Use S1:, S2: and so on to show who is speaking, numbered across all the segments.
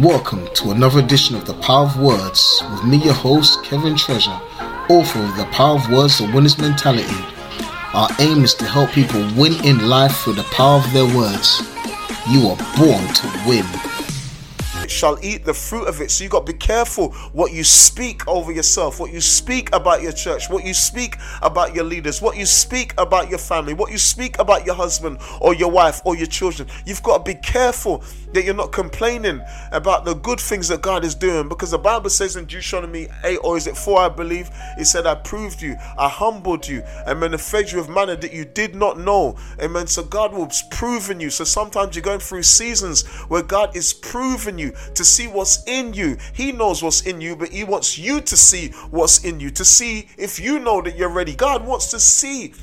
S1: Welcome to another edition of The Power of Words with me, your host, Kevin Treasure, author of The Power of Words, The Winner's Mentality. Our aim is to help people win in life through the power of their words. You are born to win
S2: shall eat the fruit of it. So you got to be careful what you speak over yourself, what you speak about your church, what you speak about your leaders, what you speak about your family, what you speak about your husband or your wife or your children. You've got to be careful that you're not complaining about the good things that God is doing. Because the Bible says in Deuteronomy 8 or is it 4 I believe it said I proved you I humbled you and then fed you with manna that you did not know. Amen. So God will proven you. So sometimes you're going through seasons where God is proving you to see what's in you. He knows what's in you but he wants you to see what's in you to see if you know that you're ready. God wants to see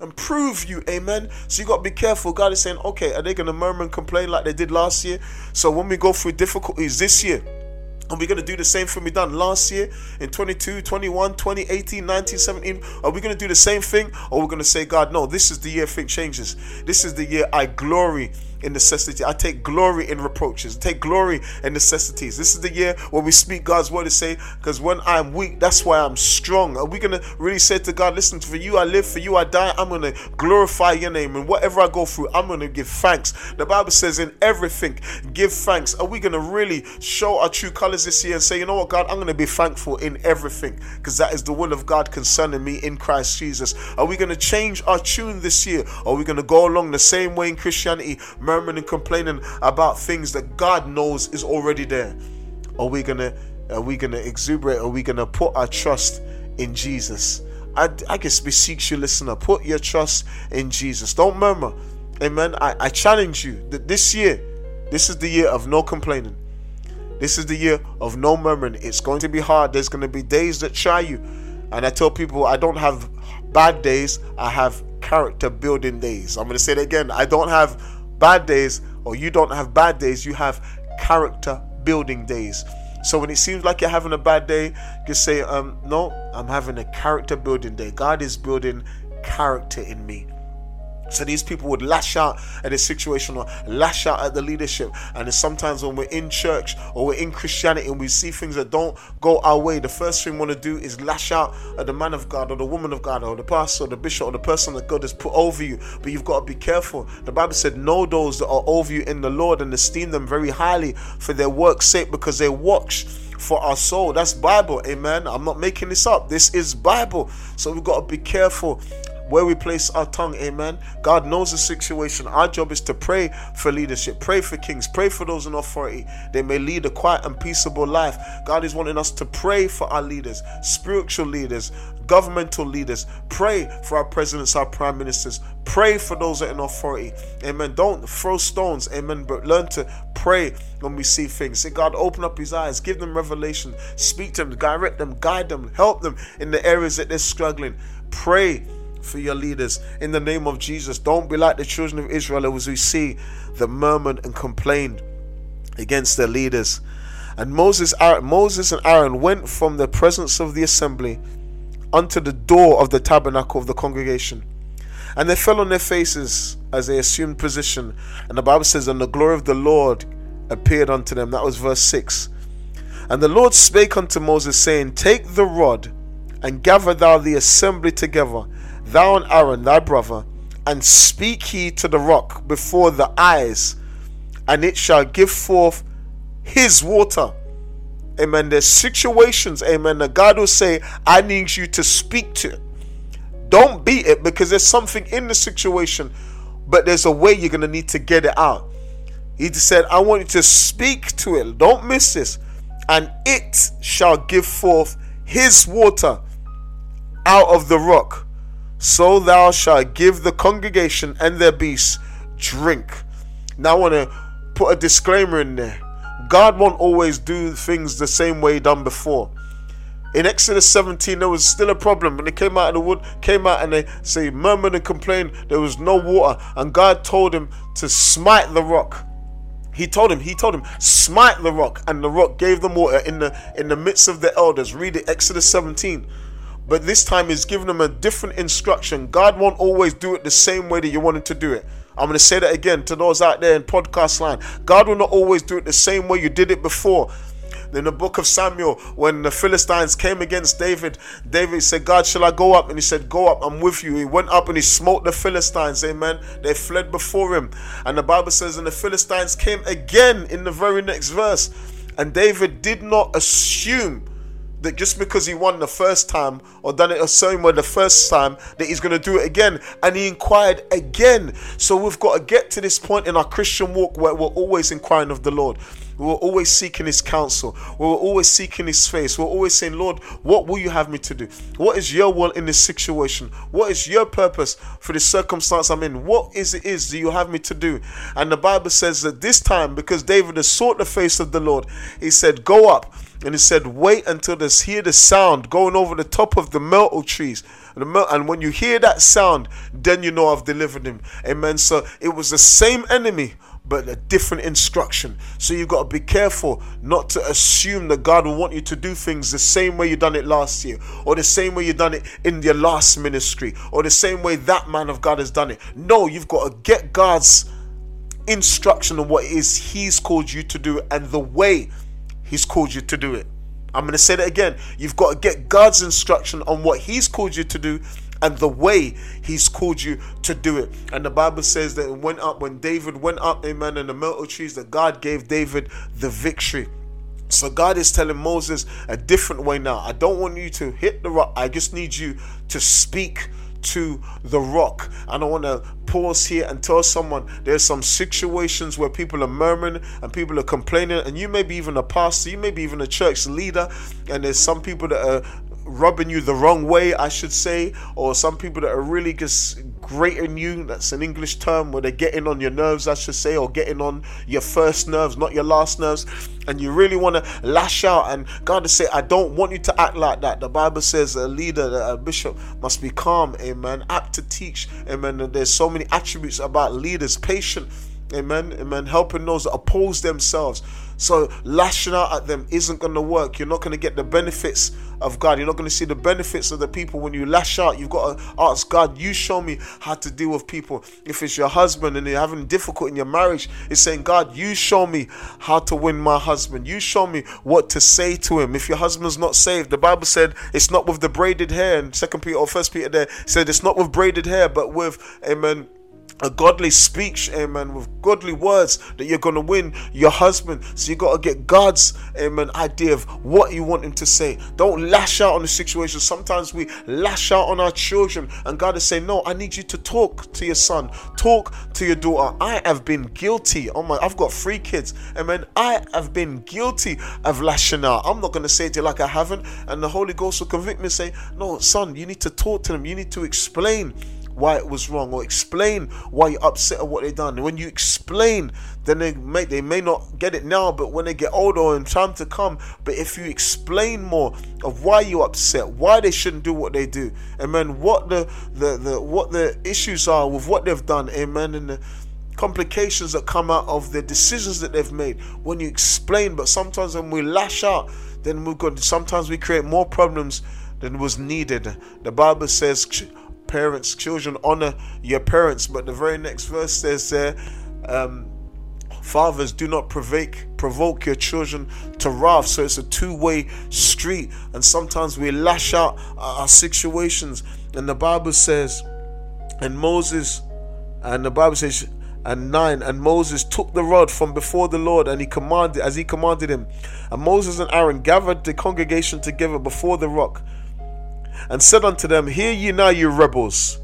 S2: and prove you, amen. So you got to be careful. God is saying, okay, are they going to murmur and complain like they did last year? So when we go through difficulties this year, are we going to do the same thing we done last year in 22, 21, 2018, 19, 17? Are we going to do the same thing? Or are we going to say, God, no, this is the year thing changes. This is the year I glory in necessity. I take glory in reproaches. I take glory in necessities. This is the year where we speak God's word to say, because when I'm weak, that's why I'm strong. Are we going to really say to God, listen, for you I live, for you I die. I'm going to glorify your name. And whatever I go through, I'm going to give thanks. The Bible says, in everything, give thanks. Are we going to really show our true colors this year and say, you know what, God, I'm going to be thankful in everything, because that is the will of God concerning me in Christ Jesus. Are we going to change our tune this year? Are we going to go along the same way in Christianity? Murmuring and complaining about things that God knows is already there? Are we gonna are we gonna exuberate? Are we gonna put our trust in Jesus? I, I guess beseech you, listener, put your trust in Jesus. Don't murmur. Amen. I, I challenge you that this year, this is the year of no complaining. This is the year of no murmuring. It's going to be hard. There's going to be days that try you. And I tell people I don't have bad days, I have character building days. I'm going to say it again. I don't have bad days or you don't have bad days, you have character building days. So when it seems like you're having a bad day, just say, um, no, I'm having a character building day. God is building character in me. So these people would lash out at the situation or lash out at the leadership. And sometimes when we're in church or we're in Christianity and we see things that don't go our way, the first thing we want to do is lash out at the man of God or the woman of God or the pastor or the bishop or the person that God has put over you. But you've got to be careful. The Bible said, Know those that are over you in the Lord and esteem them very highly for their work's sake because they watch for our soul. That's Bible, amen. I'm not making this up. This is Bible. So we've got to be careful where we place our tongue. Amen. God knows the situation. Our job is to pray for leadership, pray for kings, pray for those in authority. They may lead a quiet and peaceable life. God is wanting us to pray for our leaders, spiritual leaders, governmental leaders. Pray for our presidents, our prime ministers. Pray for those that are in authority. Amen. Don't throw stones. Amen. But learn to pray when we see things. Say, God, open up his eyes, give them revelation, speak to them, direct them, guide them, help them in the areas that they're struggling. Pray for your leaders in the name of Jesus. Don't be like the children of Israel as we see the murmured and complained against their leaders. And Moses, Aaron, Moses and Aaron went from the presence of the assembly unto the door of the tabernacle of the congregation. And they fell on their faces as they assumed position. And the Bible says, And the glory of the Lord appeared unto them. That was verse 6. And the Lord spake unto Moses, saying, Take the rod and gather thou the assembly together thou and Aaron thy brother, and speak ye to the rock before the eyes, and it shall give forth his water. Amen. There's situations, amen, that God will say, I need you to speak to. Don't beat it because there's something in the situation, but there's a way you're going to need to get it out. He said, I want you to speak to it. Don't miss this. And it shall give forth his water out of the rock so thou shalt give the congregation and their beasts drink. Now I want to put a disclaimer in there. God won't always do things the same way done before. In Exodus 17, there was still a problem. When they came out of the wood, came out and they say murmured and complained, there was no water. And God told him to smite the rock. He told him, he told him, smite the rock, and the rock gave them water in the in the midst of the elders. Read it, Exodus 17 but this time he's giving them a different instruction. God won't always do it the same way that you want him to do it. I'm going to say that again to those out there in podcast land. God will not always do it the same way you did it before. In the book of Samuel, when the Philistines came against David, David said, God, shall I go up? And he said, Go up, I'm with you. He went up and he smote the Philistines. Amen. They fled before him. And the Bible says, And the Philistines came again in the very next verse. And David did not assume that just because he won the first time or done it a certain way the first time that he's going to do it again. And he inquired again. So we've got to get to this point in our christian walk where we're always inquiring of the lord. We're always seeking his counsel. We're always seeking his face. We're always saying lord what will you have me to do? What is your will in this situation? What is your purpose for the circumstance i'm in? What is it is do you have me to do? And the bible says that this time because david has sought the face of the lord he said go up and he said, Wait until they hear the sound going over the top of the myrtle trees. And when you hear that sound, then you know I've delivered him. Amen. So it was the same enemy, but a different instruction. So you've got to be careful not to assume that God will want you to do things the same way you done it last year, or the same way you done it in your last ministry, or the same way that man of God has done it. No, you've got to get God's instruction on what it is He's called you to do and the way He's called you to do it. I'm going to say that again. You've got to get God's instruction on what He's called you to do and the way He's called you to do it. And the Bible says that it went up when David went up, amen, in the myrtle trees, that God gave David the victory. So God is telling Moses a different way now. I don't want you to hit the rock. I just need you to speak to the rock. And I want to pause here and tell someone there's some situations where people are murmuring and people are complaining, and you may be even a pastor, you may be even a church leader, and there's some people that are rubbing you the wrong way, I should say, or some people that are really just grating you. That's an English term where they're getting on your nerves, I should say, or getting on your first nerves, not your last nerves. And you really want to lash out, and God to say, I don't want you to act like that. The Bible says a leader, a bishop must be calm, amen, apt to teach, amen. And there's so many attributes about leaders, patient, amen, amen, helping those that oppose themselves. So lashing out at them isn't going to work. You're not going to get the benefits of God. You're not going to see the benefits of the people when you lash out. You've got to ask God, you show me how to deal with people. If it's your husband and you're having difficult in your marriage, it's saying, God, you show me how to win my husband. You show me what to say to him. If your husband's not saved, the Bible said it's not with the braided hair. And Second Peter or First Peter there said it's not with braided hair, but with, amen, a godly speech, amen, with godly words that you're going to win your husband. So you got to get God's, amen, idea of what you want him to say. Don't lash out on the situation. Sometimes we lash out on our children, and God is saying, No, I need you to talk to your son, talk to your daughter. I have been guilty. Oh my, I've got three kids, amen. I have been guilty of lashing out. I'm not going to say it to you like I haven't, and the Holy Ghost will convict me and say, No, son, you need to talk to them, you need to explain why it was wrong or explain why you're upset at what they've done. And when you explain, then they may they may not get it now, but when they get older in time to come, but if you explain more of why you're upset, why they shouldn't do what they do, amen, what the the, the what the issues are with what they've done, amen, and the complications that come out of the decisions that they've made when you explain but sometimes when we lash out then we've got sometimes we create more problems than was needed the bible says parents, children, honor your parents. But the very next verse says there, um, fathers, do not provoke provoke your children to wrath. So it's a two-way street, and sometimes we lash out our situations. And the Bible says, and Moses, and the Bible says. And nine, and Moses took the rod from before the Lord, and he commanded, as he commanded him. And Moses and Aaron gathered the congregation together before the rock, and said unto them, Hear ye now, you rebels.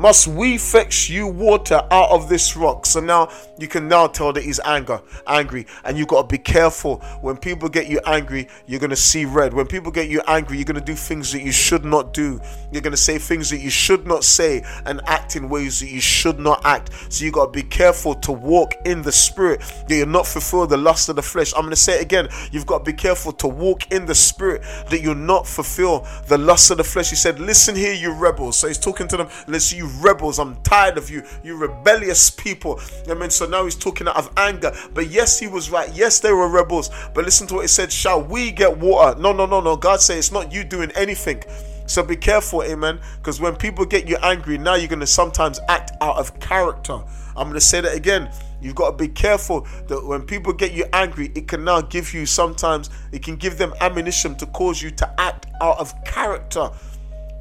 S2: Must we fetch you water out of this rock? So now you can now tell that he's anger, angry, and you got to be careful. When people get you angry, you're gonna see red. When people get you angry, you're gonna do things that you should not do. You're gonna say things that you should not say and act in ways that you should not act. So you got to be careful to walk in the spirit. That you're not fulfill the lust of the flesh. I'm gonna say it again. You've got to be careful to walk in the spirit. That you're not fulfill the lust of the flesh. He said, "Listen here, you rebels." So he's talking to them. Listen, you rebels. I'm tired of you. You rebellious people. I mean, so now he's talking out of anger. But yes, he was right. Yes, they were rebels. But listen to what he said. Shall we get water? No, no, no, no. God said it's not you doing anything. So be careful, amen. Because when people get you angry, now you're going to sometimes act out of character I'm going to say that again. You've got to be careful that when people get you angry, it can now give you sometimes, it can give them ammunition to cause you to act out of character.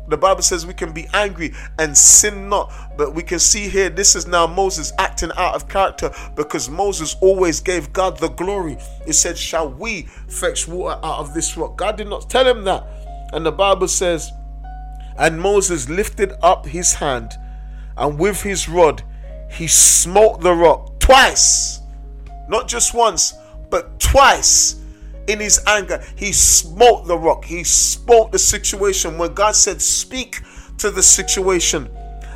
S2: The Bible says we can be angry and sin not. But we can see here, this is now Moses acting out of character because Moses always gave God the glory. He said, Shall we fetch water out of this rock? God did not tell him that. And the Bible says, And Moses lifted up his hand, and with his rod he smote the rock twice. Not just once, but twice in his anger, he smote the rock. He smote the situation. When God said, Speak to the situation,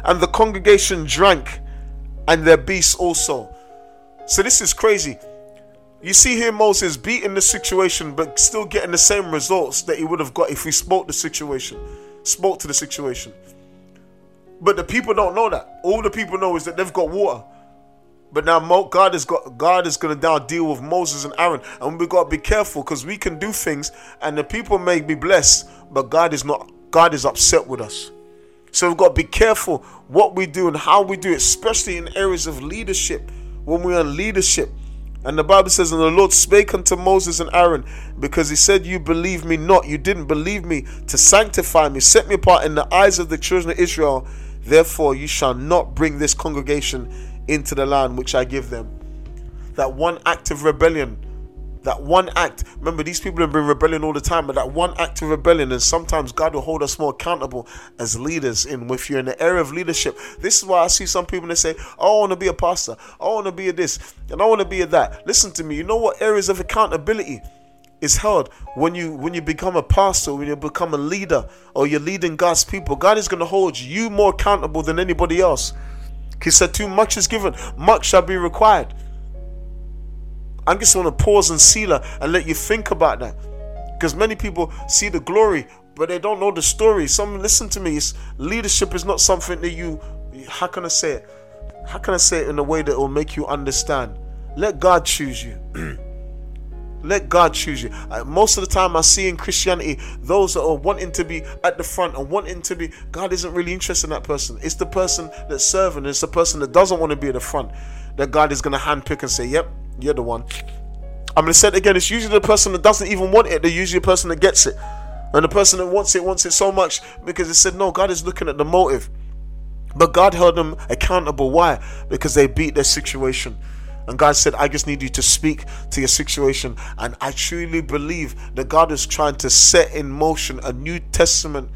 S2: and the congregation drank, and their beasts also. So this is crazy. You see here Moses beating the situation, but still getting the same results that he would have got if he spoke the situation, spoke to the situation. But the people don't know that. All the people know is that they've got water. But now God is got God is gonna now deal with Moses and Aaron, and we've gotta be careful because we can do things, and the people may be blessed, but God is not. God is upset with us. So we've got to be careful what we do and how we do it, especially in areas of leadership. When we're in leadership, and the Bible says, And the Lord spake unto Moses and Aaron, because he said, You believe me not, you didn't believe me to sanctify me, set me apart in the eyes of the children of Israel. Therefore, you shall not bring this congregation into the land which I give them. That one act of rebellion, that one act. Remember, these people have been rebelling all the time, but that one act of rebellion, and sometimes God will hold us more accountable as leaders. In if you're in the area of leadership, this is why I see some people that say, oh, "I want to be a pastor, oh, I want to be a this, and I want to be a that." Listen to me. You know what areas of accountability? is held when you when you become a pastor when you become a leader or you're leading god's people god is going to hold you more accountable than anybody else he said, Too much is given, much shall be required. I just want to pause and seal and let you think about that. Because many people see the glory, but they don't know the story. Some listen to me. It's, leadership is not something that you how can I say it? How can I say it in a way that will make you understand? Let God choose you. Let God choose you. Uh, most of the time, I see in Christianity those that are wanting to be at the front and wanting to be. God isn't really interested in that person. It's the person that's serving. It's the person that doesn't want to be at the front that God is going to handpick and say, "Yep, you're the one." I'm going to say it again. It's usually the person that doesn't even want it. They're usually the person that gets it, and the person that wants it wants it so much because it said, "No, God is looking at the motive." But God held them accountable. Why? Because they beat their situation. And God said, I just need you to speak to your situation. And I truly believe that God is trying to set in motion a New Testament.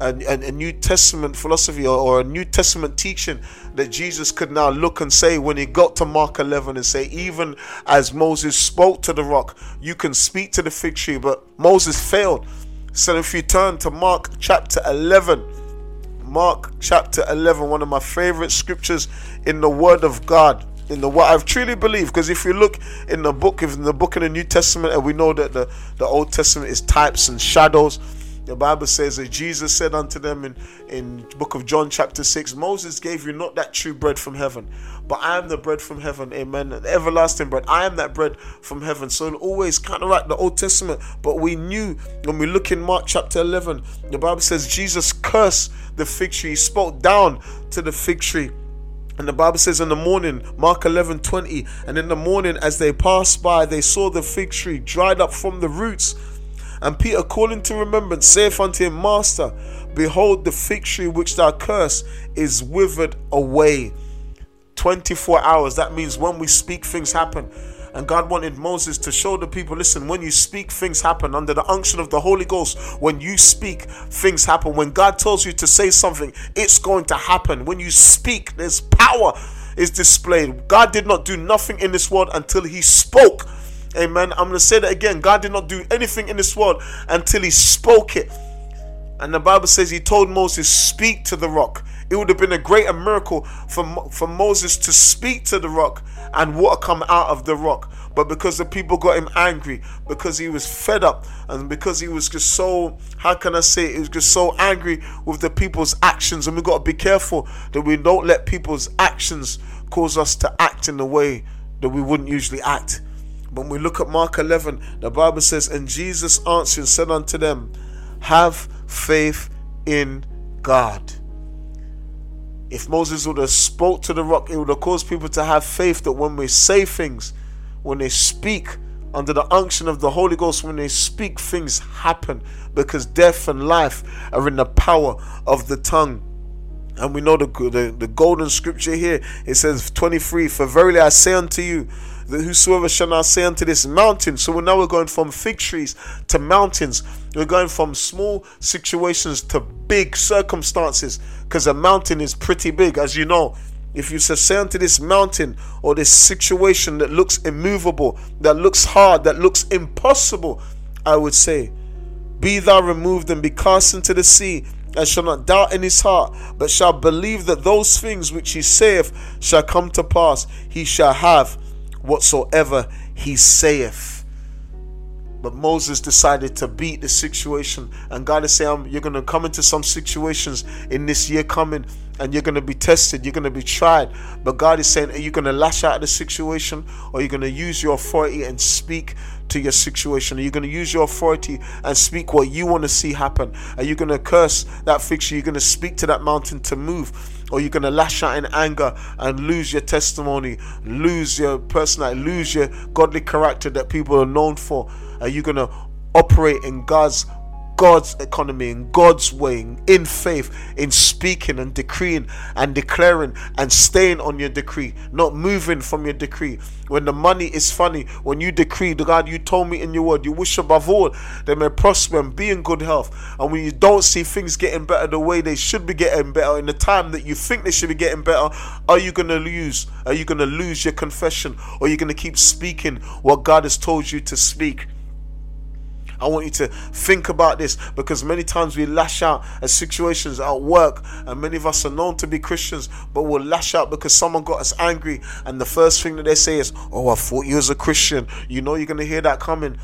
S2: A, a, New Testament philosophy or, or, a New Testament teaching that Jesus could now look and say when he got to Mark 11 and say, even as Moses spoke to the rock, you can speak to the fig tree, but Moses failed. So if you turn to Mark chapter 11, Mark chapter 11, one of my favorite scriptures in the Word of God in the what I've truly believed. Because if you look in the book, in the book in the New Testament, and we know that the, the Old Testament is types and shadows. The Bible says that Jesus said unto them in, in book of John chapter 6, Moses gave you not that true bread from heaven, but I am the bread from heaven, amen, the everlasting bread. I am that bread from heaven. So always kind of like the Old Testament, but we knew when we look in Mark chapter 11, the Bible says Jesus cursed the fig tree, he spoke down to the fig tree and the Bible says in the morning, Mark 11 20, and in the morning as they passed by, they saw the fig tree dried up from the roots. And Peter, calling to remembrance, saith unto him, Master, behold, the fig tree which thou cursed is withered away. 24 hours. That means when we speak, things happen. And God wanted Moses to show the people listen, when you speak, things happen. Under the unction of the Holy Ghost, when you speak, things happen. When God tells you to say something, it's going to happen. When you speak, there's power is displayed. God did not do nothing in this world until He spoke. Amen. I'm going to say that again. God did not do anything in this world until He spoke it. And the Bible says He told Moses, Speak to the rock. It would have been a greater miracle for, for Moses to speak to the rock and water come out of the rock. But because the people got him angry, because he was fed up, and because he was just so, how can I say, he was just so angry with the people's actions. And we got to be careful that we don't let people's actions cause us to act in the way that we wouldn't usually act. When we look at Mark 11, the Bible says, And Jesus answered and said unto them, Have faith in God. If Moses would have spoke to the rock, it would have caused people to have faith that when we say things, when they speak under the unction of the Holy Ghost, when they speak, things happen because death and life are in the power of the tongue. And we know the, the, the golden scripture here. It says 23, For verily I say unto you, that whosoever shall not say unto this mountain. So now we're going from fig trees to mountains. We're going from small situations to big circumstances because a mountain is pretty big, as you know. If you say unto this mountain or this situation that looks immovable, that looks hard, that looks impossible, I would say, Be thou removed and be cast into the sea, and shall not doubt in his heart, but shall believe that those things which he saith shall come to pass. He shall have whatsoever he saith. But Moses decided to beat the situation, and God is saying, You're going to come into some situations in this year coming, and you're going to be tested, you're going to be tried. But God is saying, Are you going to lash out of the situation, or are you going to use your authority and speak to your situation? Are you going to use your authority and speak what you want to see happen? Are you going to curse that fig tree? You're going to speak to that mountain to move? Or you're going to lash out in anger and lose your testimony, lose your personality, lose your godly character that people are known for? Are you going to operate in God's God's economy, in God's way, in faith, in speaking and decreeing and declaring and staying on your decree, not moving from your decree. When the money is funny, when you decree, the God, you told me in your word, you wish above all they may prosper and be in good health. And when you don't see things getting better the way they should be getting better in the time that you think they should be getting better, are you going to lose? Are you going to lose your confession? Or are you going to keep speaking what God has told you to speak? I want you to think about this because many times we lash out at situations at work, and many of us are known to be Christians, but we'll lash out because someone got us angry, and the first thing that they say is, Oh, I thought you was a Christian. You know, you're going to hear that coming.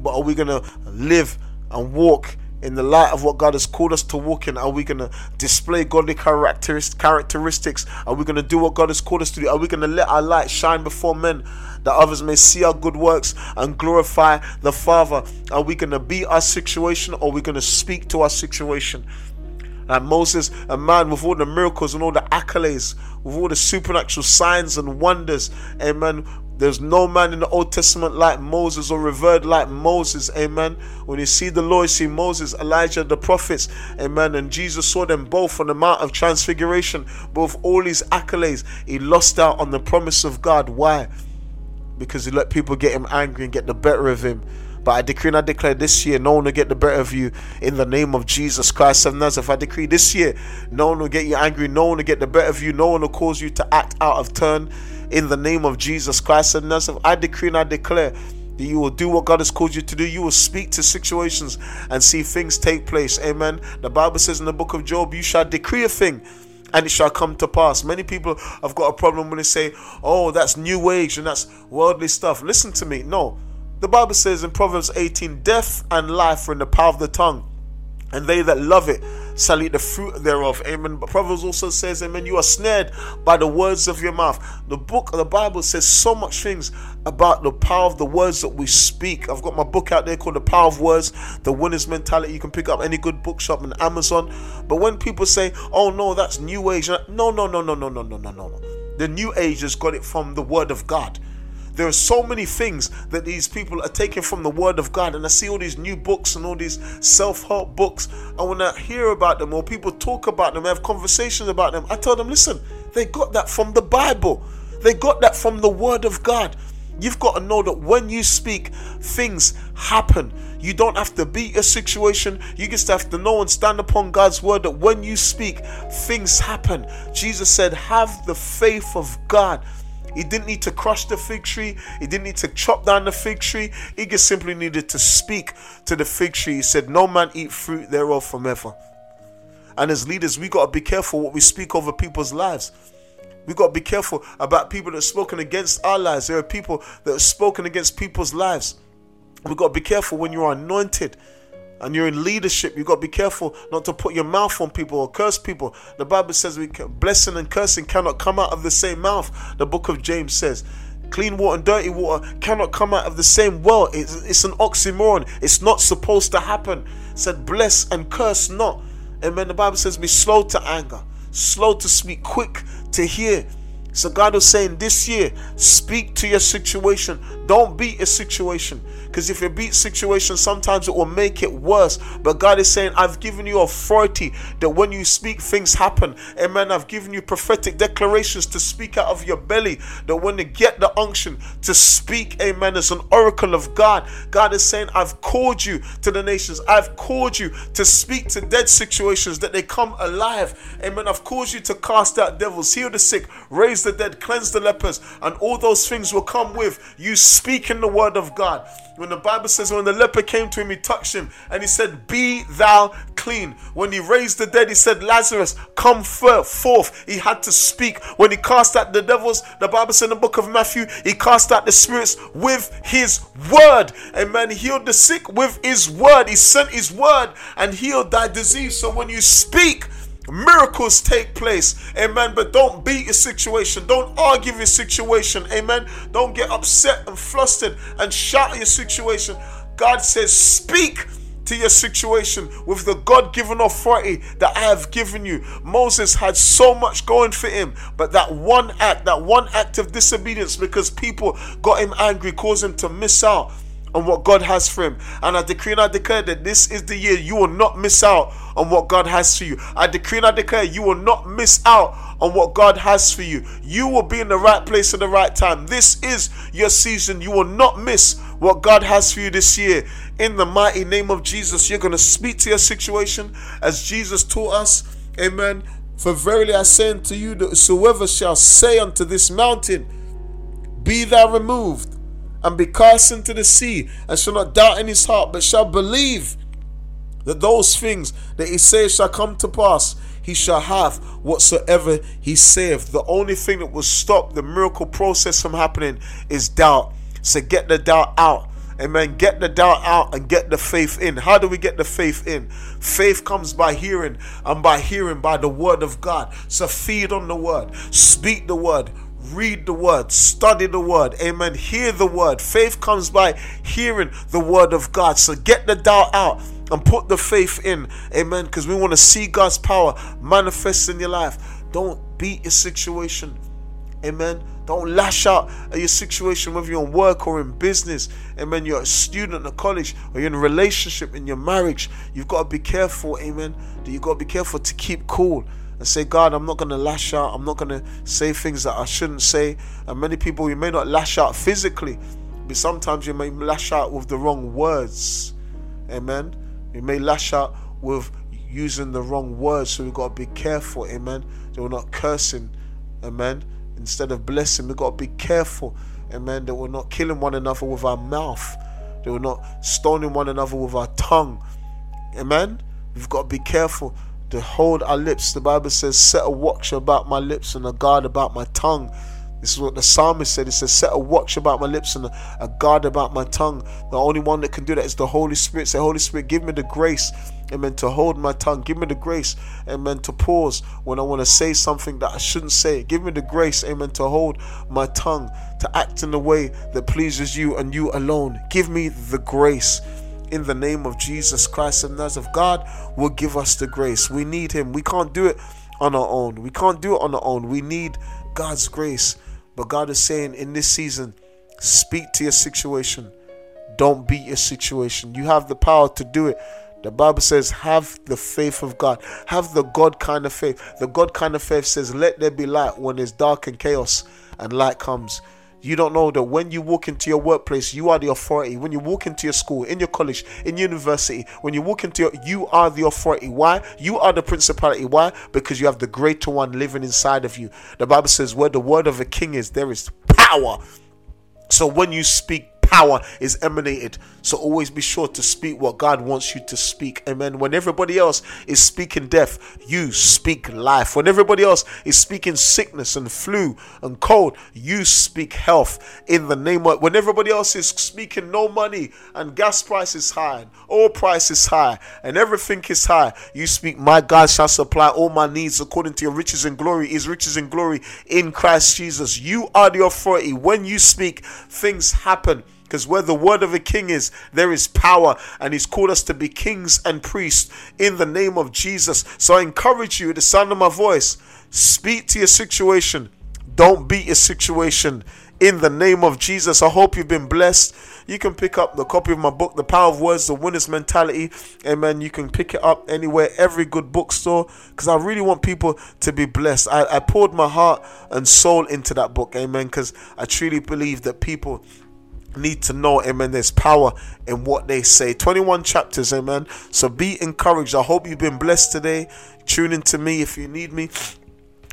S2: But are we going to live and walk in the light of what God has called us to walk in, are we going to display godly characteristics? Are we going to do what God has called us to do? Are we going to let our light shine before men that others may see our good works and glorify the Father? Are we going to be our situation or are we going to speak to our situation? Like Moses, a man with all the miracles and all the accolades, with all the supernatural signs and wonders, amen there's no man in the Old Testament like Moses or revered like Moses. Amen. When you see the Lord, you see Moses, Elijah, the prophets. Amen. And Jesus saw them both on the Mount of Transfiguration. Both all his accolades, he lost out on the promise of God. Why? Because he let people get him angry and get the better of him. But I decree and I declare this year, no one will get the better of you in the name of Jesus Christ of Nazareth. I decree this year, no one will get you angry, no one will get the better of you, no one will cause you to act out of turn in the name of Jesus Christ of Nazareth. I decree and I declare that you will do what God has called you to do. You will speak to situations and see things take place. Amen. The Bible says in the book of Job, you shall decree a thing and it shall come to pass. Many people have got a problem when they say, oh, that's new age and that's worldly stuff. Listen to me. No. The Bible says in Proverbs 18, death and life are in the power of the tongue and they that love it shall eat the fruit thereof. Amen. But Proverbs also says, Amen, you are snared by the words of your mouth. The book of the Bible says so much things about the power of the words that we speak. I've got my book out there called The Power of Words, The Winner's Mentality. You can pick up any good bookshop in Amazon. But when people say, Oh no, that's new age, no, no, no, no, no, no, no, no, no. The new age has got it from the word of God. There are so many things that these people are taking from the Word of God, and I see all these new books and all these self-help books. And when I hear about them or people talk about them, I have conversations about them, I tell them, listen, they got that from the Bible. They got that from the Word of God. You've got to know that when you speak, things happen. You don't have to beat a situation. You just have to know and stand upon God's word that when you speak, things happen. Jesus said, Have the faith of God. He didn't need to crush the fig tree. He didn't need to chop down the fig tree. He just simply needed to speak to the fig tree. He said, No man eat fruit thereof from ever. And as leaders, we got to be careful what we speak over people's lives. We got to be careful about people that have spoken against our lives. There are people that have spoken against people's lives. We got to be careful when you're anointed and you're in leadership, you've got to be careful not to put your mouth on people or curse people. The Bible says we can, blessing and cursing cannot come out of the same mouth. The book of James says clean water and dirty water cannot come out of the same well. It's, it's an oxymoron. It's not supposed to happen. It said bless and curse not. Amen. The Bible says be slow to anger, slow to speak, quick to hear. So God was saying this year, speak to your situation. Don't beat a situation. Because if you beat situation, sometimes it will make it worse. But God is saying, I've given you authority that when you speak, things happen. Amen. I've given you prophetic declarations to speak out of your belly. That when you get the unction to speak, amen, as an oracle of God, God is saying, I've called you to the nations. I've called you to speak to dead situations that they come alive. Amen. I've called you to cast out devils, heal the sick, raise the dead, cleanse the lepers, and all those things will come with you speaking the word of God. When the Bible says, when the leper came to him, he touched him and he said, Be thou clean. When he raised the dead, he said, Lazarus, come forth. He had to speak. When he cast out the devils, the Bible said in the book of Matthew, he cast out the spirits with his word. Amen. He healed the sick with his word. He sent his word and healed that disease. So when you speak, Miracles take place. Amen. But don't beat your situation. Don't argue your situation. Amen. Don't get upset and flustered and shout at your situation. God says, speak to your situation with the God given authority that I have given you. Moses had so much going for him, but that one act, that one act of disobedience because people got him angry, caused him to miss out on what God has for him. And I decree and I declare that this is the year you will not miss out on what God has for you. I decree and I declare you will not miss out on what God has for you. You will be in the right place at the right time. This is your season. You will not miss what God has for you this year. In the mighty name of Jesus, you're going to speak to your situation as Jesus taught us. Amen. For verily I say unto you that whosoever shall say unto this mountain, Be thou removed and be cast into the sea, and shall not doubt in his heart, but shall believe that those things that he saith shall come to pass, he shall have whatsoever he saith. The only thing that will stop the miracle process from happening is doubt. So get the doubt out. Amen. Get the doubt out and get the faith in. How do we get the faith in? Faith comes by hearing, and by hearing by the word of God. So feed on the word, speak the word, read the word, study the word, amen. Hear the word. Faith comes by hearing the word of God. So get the doubt out and put the faith in, amen, because we want to see God's power manifest in your life. Don't beat your situation, amen. Don't lash out at your situation, whether you're in work or in business. Amen. You're a student at college or you're in a relationship in your marriage. You've got to be careful, amen. You've got to be careful to keep cool and say, God, I'm not going to lash out. I'm not going to say things that I shouldn't say. And many people, you may not lash out physically, but sometimes you may lash out with the wrong words. Amen. You may lash out with using the wrong words. So we've got to be careful. Amen. That we're not cursing. Amen. Instead of blessing, we've got to be careful. Amen. That we're not killing one another with our mouth. That we're not stoning one another with our tongue. Amen. We've got to be careful to hold our lips. The Bible says, Set a watch about my lips and a guard about my tongue. This is what the psalmist said. He says, Set a watch about my lips and a guard about my tongue. The only one that can do that is the Holy Spirit. Say, Holy Spirit, give me the grace, amen, to hold my tongue. Give me the grace, amen, to pause when I want to say something that I shouldn't say. Give me the grace, amen, to hold my tongue, to act in a way that pleases you and you alone. Give me the grace in the name of Jesus Christ of Nazareth. God will give us the grace. We need Him. We can't do it on our own. We can't do it on our own. We need God's grace. But God is saying in this season, speak to your situation. Don't beat your situation. You have the power to do it. The Bible says, have the faith of God. Have the God kind of faith. The God kind of faith says, let there be light when there's dark and chaos, and light comes. You don't know that when you walk into your workplace, you are the authority. When you walk into your school, in your college, in university, when you walk into your, you are the authority. Why? You are the principality. Why? Because you have the greater one living inside of you. The Bible says, where the word of a king is, there is power. So when you speak power is emanated. So always be sure to speak what God wants you to speak. Amen. When everybody else is speaking death, you speak life. When everybody else is speaking sickness and flu and cold, you speak health in the name of. When everybody else is speaking no money and gas price is high, and oil price is high, and everything is high, you speak, My God shall supply all my needs according to your riches and glory. Is riches and glory in Christ Jesus. You are the authority. When you speak, things happen Because where the word of a king is, there is power. And he's called us to be kings and priests in the name of Jesus. So I encourage you, the sound of my voice, speak to your situation. Don't beat your situation in the name of Jesus. I hope you've been blessed. You can pick up the copy of my book, The Power of Words, The Winner's Mentality. Amen. You can pick it up anywhere, every good bookstore, because I really want people to be blessed. I, I poured my heart and soul into that book. Amen. Because I truly believe that people need to know, amen. There's power in what they say. 21 chapters, amen. So be encouraged. I hope you've been blessed today. Tune in to me if you need me.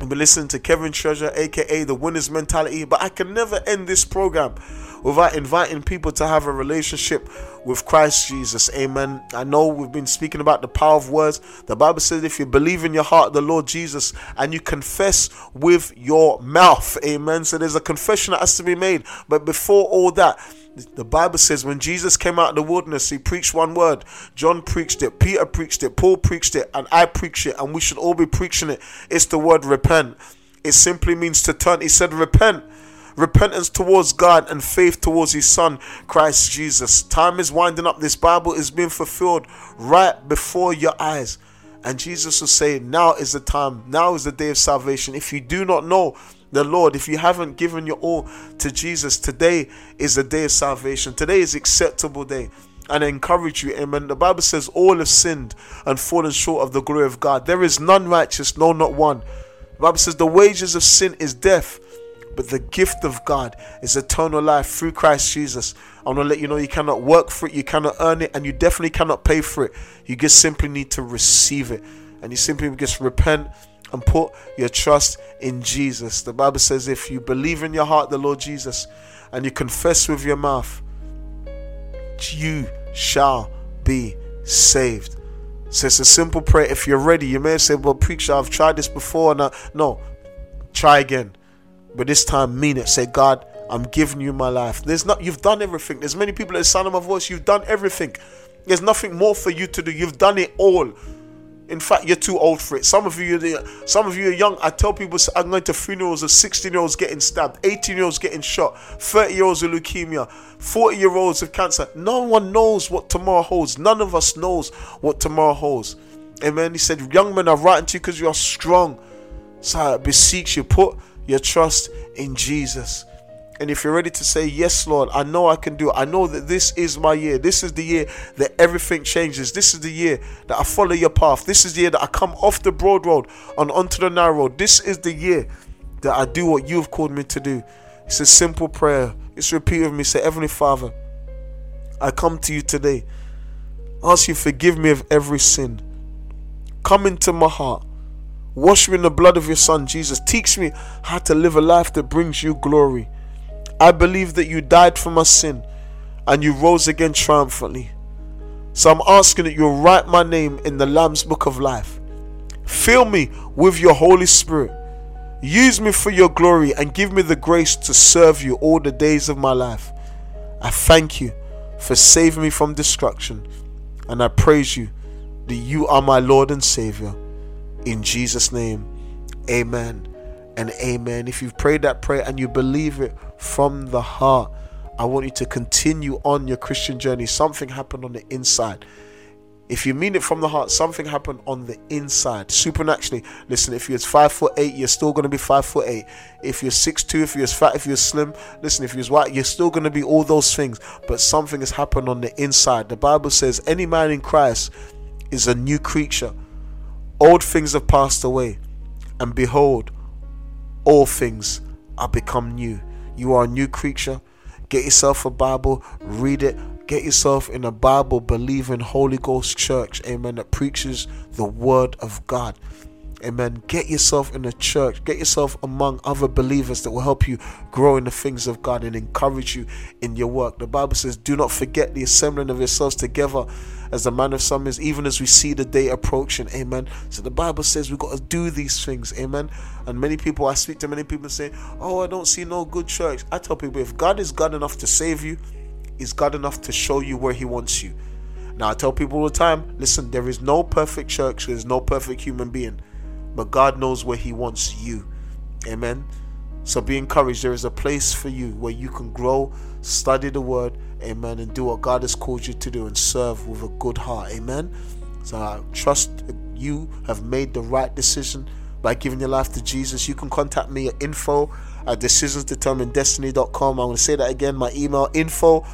S2: I've been listening to Kevin Treasure, aka the winner's mentality. But I can never end this program without inviting people to have a relationship with Christ Jesus. Amen. I know we've been speaking about the power of words. The Bible says if you believe in your heart the Lord Jesus and you confess with your mouth, amen. So there's a confession that has to be made. But before all that, the Bible says when Jesus came out of the wilderness, he preached one word. John preached it, Peter preached it, Paul preached it, and I preached it, and we should all be preaching it. It's the word repent. It simply means to turn. He said, Repent. Repentance towards God and faith towards His Son, Christ Jesus. Time is winding up. This Bible is being fulfilled right before your eyes. And Jesus will say, Now is the time. Now is the day of salvation. If you do not know, the Lord, if you haven't given your all to Jesus, today is the day of salvation. Today is acceptable day. And I encourage you, amen. The Bible says all have sinned and fallen short of the glory of God. There is none righteous, no, not one. The Bible says the wages of sin is death, but the gift of God is eternal life through Christ Jesus. I want to let you know you cannot work for it, you cannot earn it, and you definitely cannot pay for it. You just simply need to receive it. And you simply just repent and put your trust in Jesus. The Bible says if you believe in your heart the Lord Jesus and you confess with your mouth, you shall be saved. So it's a simple prayer. If you're ready, you may have said, Well, preacher, I've tried this before. And I... No, try again. But this time, mean it. Say, God, I'm giving you my life. There's not, you've done everything. There's many people that sound of my voice, you've done everything. There's nothing more for you to do. You've done it all. In fact, you're too old for it. Some of you, some of you are young. I tell people I'm going to funerals of 16 year olds getting stabbed, 18 year olds getting shot, 30 year olds with leukemia, 40 year olds with cancer. No one knows what tomorrow holds. None of us knows what tomorrow holds. Amen. He said, "Young men, are writing to you because you are strong." So I beseech you, put your trust in Jesus. And if you're ready to say, Yes, Lord, I know I can do it. I know that this is my year. This is the year that everything changes. This is the year that I follow your path. This is the year that I come off the broad road and onto the narrow road. This is the year that I do what you've called me to do. It's a simple prayer. It's repeat with me. Say, Heavenly Father, I come to you today. Ask you forgive me of every sin. Come into my heart. Wash me in the blood of your Son, Jesus. Teach me how to live a life that brings you glory. I believe that you died for my sin and you rose again triumphantly. So I'm asking that you write my name in the Lamb's book of life. Fill me with your Holy Spirit. Use me for your glory and give me the grace to serve you all the days of my life. I thank you for saving me from destruction and I praise you that you are my Lord and Savior. In Jesus' name, amen and amen. If you've prayed that prayer and you believe it from the heart, I want you to continue on your Christian journey. Something happened on the inside. If you mean it from the heart, something happened on the inside. Supernaturally. Listen, if you're five foot eight, you're still gonna be five foot eight. If you're six two, if you're fat, if you're slim, listen, if you're white, you're still gonna be all those things. But something has happened on the inside. The Bible says, any man in Christ is a new creature. Old things have passed away, and behold, all things are become new. You are a new creature. Get yourself a Bible, read it. Get yourself in a Bible believing Holy Ghost church, amen, that preaches the Word of God. Amen. Get yourself in a church. Get yourself among other believers that will help you grow in the things of God and encourage you in your work. The Bible says, Do not forget the assembling of yourselves together as the man of some is, even as we see the day approaching. Amen. So the Bible says we've got to do these things. Amen. And many people, I speak to many people say, Oh, I don't see no good church. I tell people, if God is God enough to save you, He's God enough to show you where He wants you. Now, I tell people all the time listen, there is no perfect church, there's no perfect human being, but God knows where He wants you. Amen. So be encouraged. There is a place for you where you can grow, study the word, amen, and do what God has called you to do and serve with a good heart, amen. So I trust you have made the right decision by giving your life to Jesus. You can contact me at info at decisionsdeterminedestiny.com. I'm going to say that again. My email info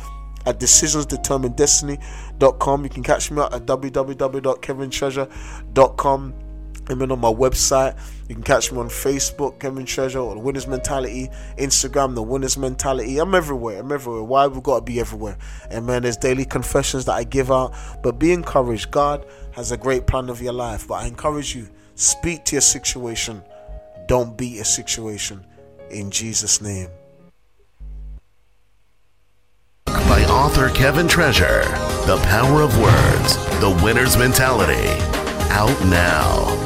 S2: at decisionsdeterminedestiny.com. You can catch me out at www.kevintreasure.com. I'm on my website. You can catch me on Facebook, Kevin Treasure, or the Winners Mentality, Instagram, the Winners Mentality. I'm everywhere. I'm everywhere. Why we got to be everywhere? And there's daily confessions that I give out. But be encouraged. God has a great plan of your life. But I encourage you, speak to your situation. Don't beat a situation. In Jesus' name.
S3: By author Kevin Treasure, The Power of Words, The Winner's Mentality. Out now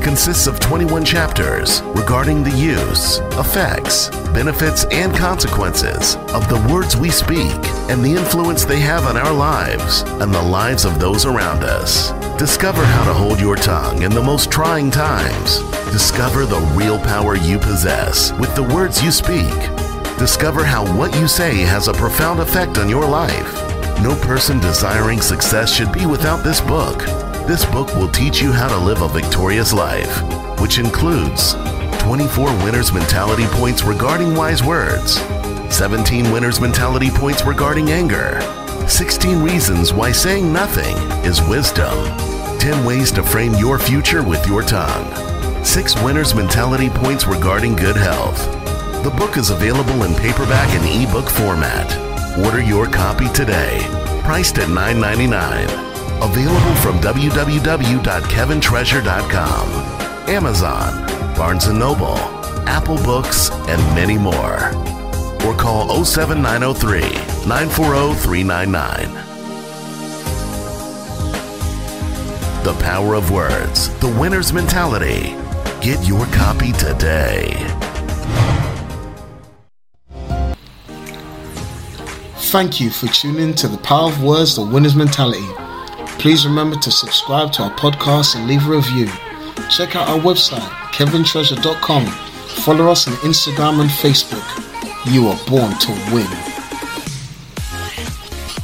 S3: consists of 21 chapters regarding the use, effects, benefits, and consequences of the words we speak and the influence they have on our lives and the lives of those around us. Discover how to hold your tongue in the most trying times. Discover the real power you possess with the words you speak. Discover how what you say has a profound effect on your life. No person desiring success should be without this book. This book will teach you how to live a victorious life, which includes 24 winner's mentality points regarding wise words, 17 winner's mentality points regarding anger, 16 reasons why saying nothing is wisdom, 10 ways to frame your future with your tongue, 6 winner's mentality points regarding good health. The book is available in paperback and ebook format. Order your copy today, priced at $9.99. Available from www.kevintreasure.com, Amazon, Barnes & Noble, Apple Books, and many more. Or call 07903 940 399. The Power of Words, The Winner's Mentality. Get your copy today.
S1: Thank you for tuning to the Power of Words, The Winner's Mentality. Please remember to subscribe to our podcast and leave a review. Check out our website, kevintreasure.com. Follow us on Instagram and Facebook. You are born to win.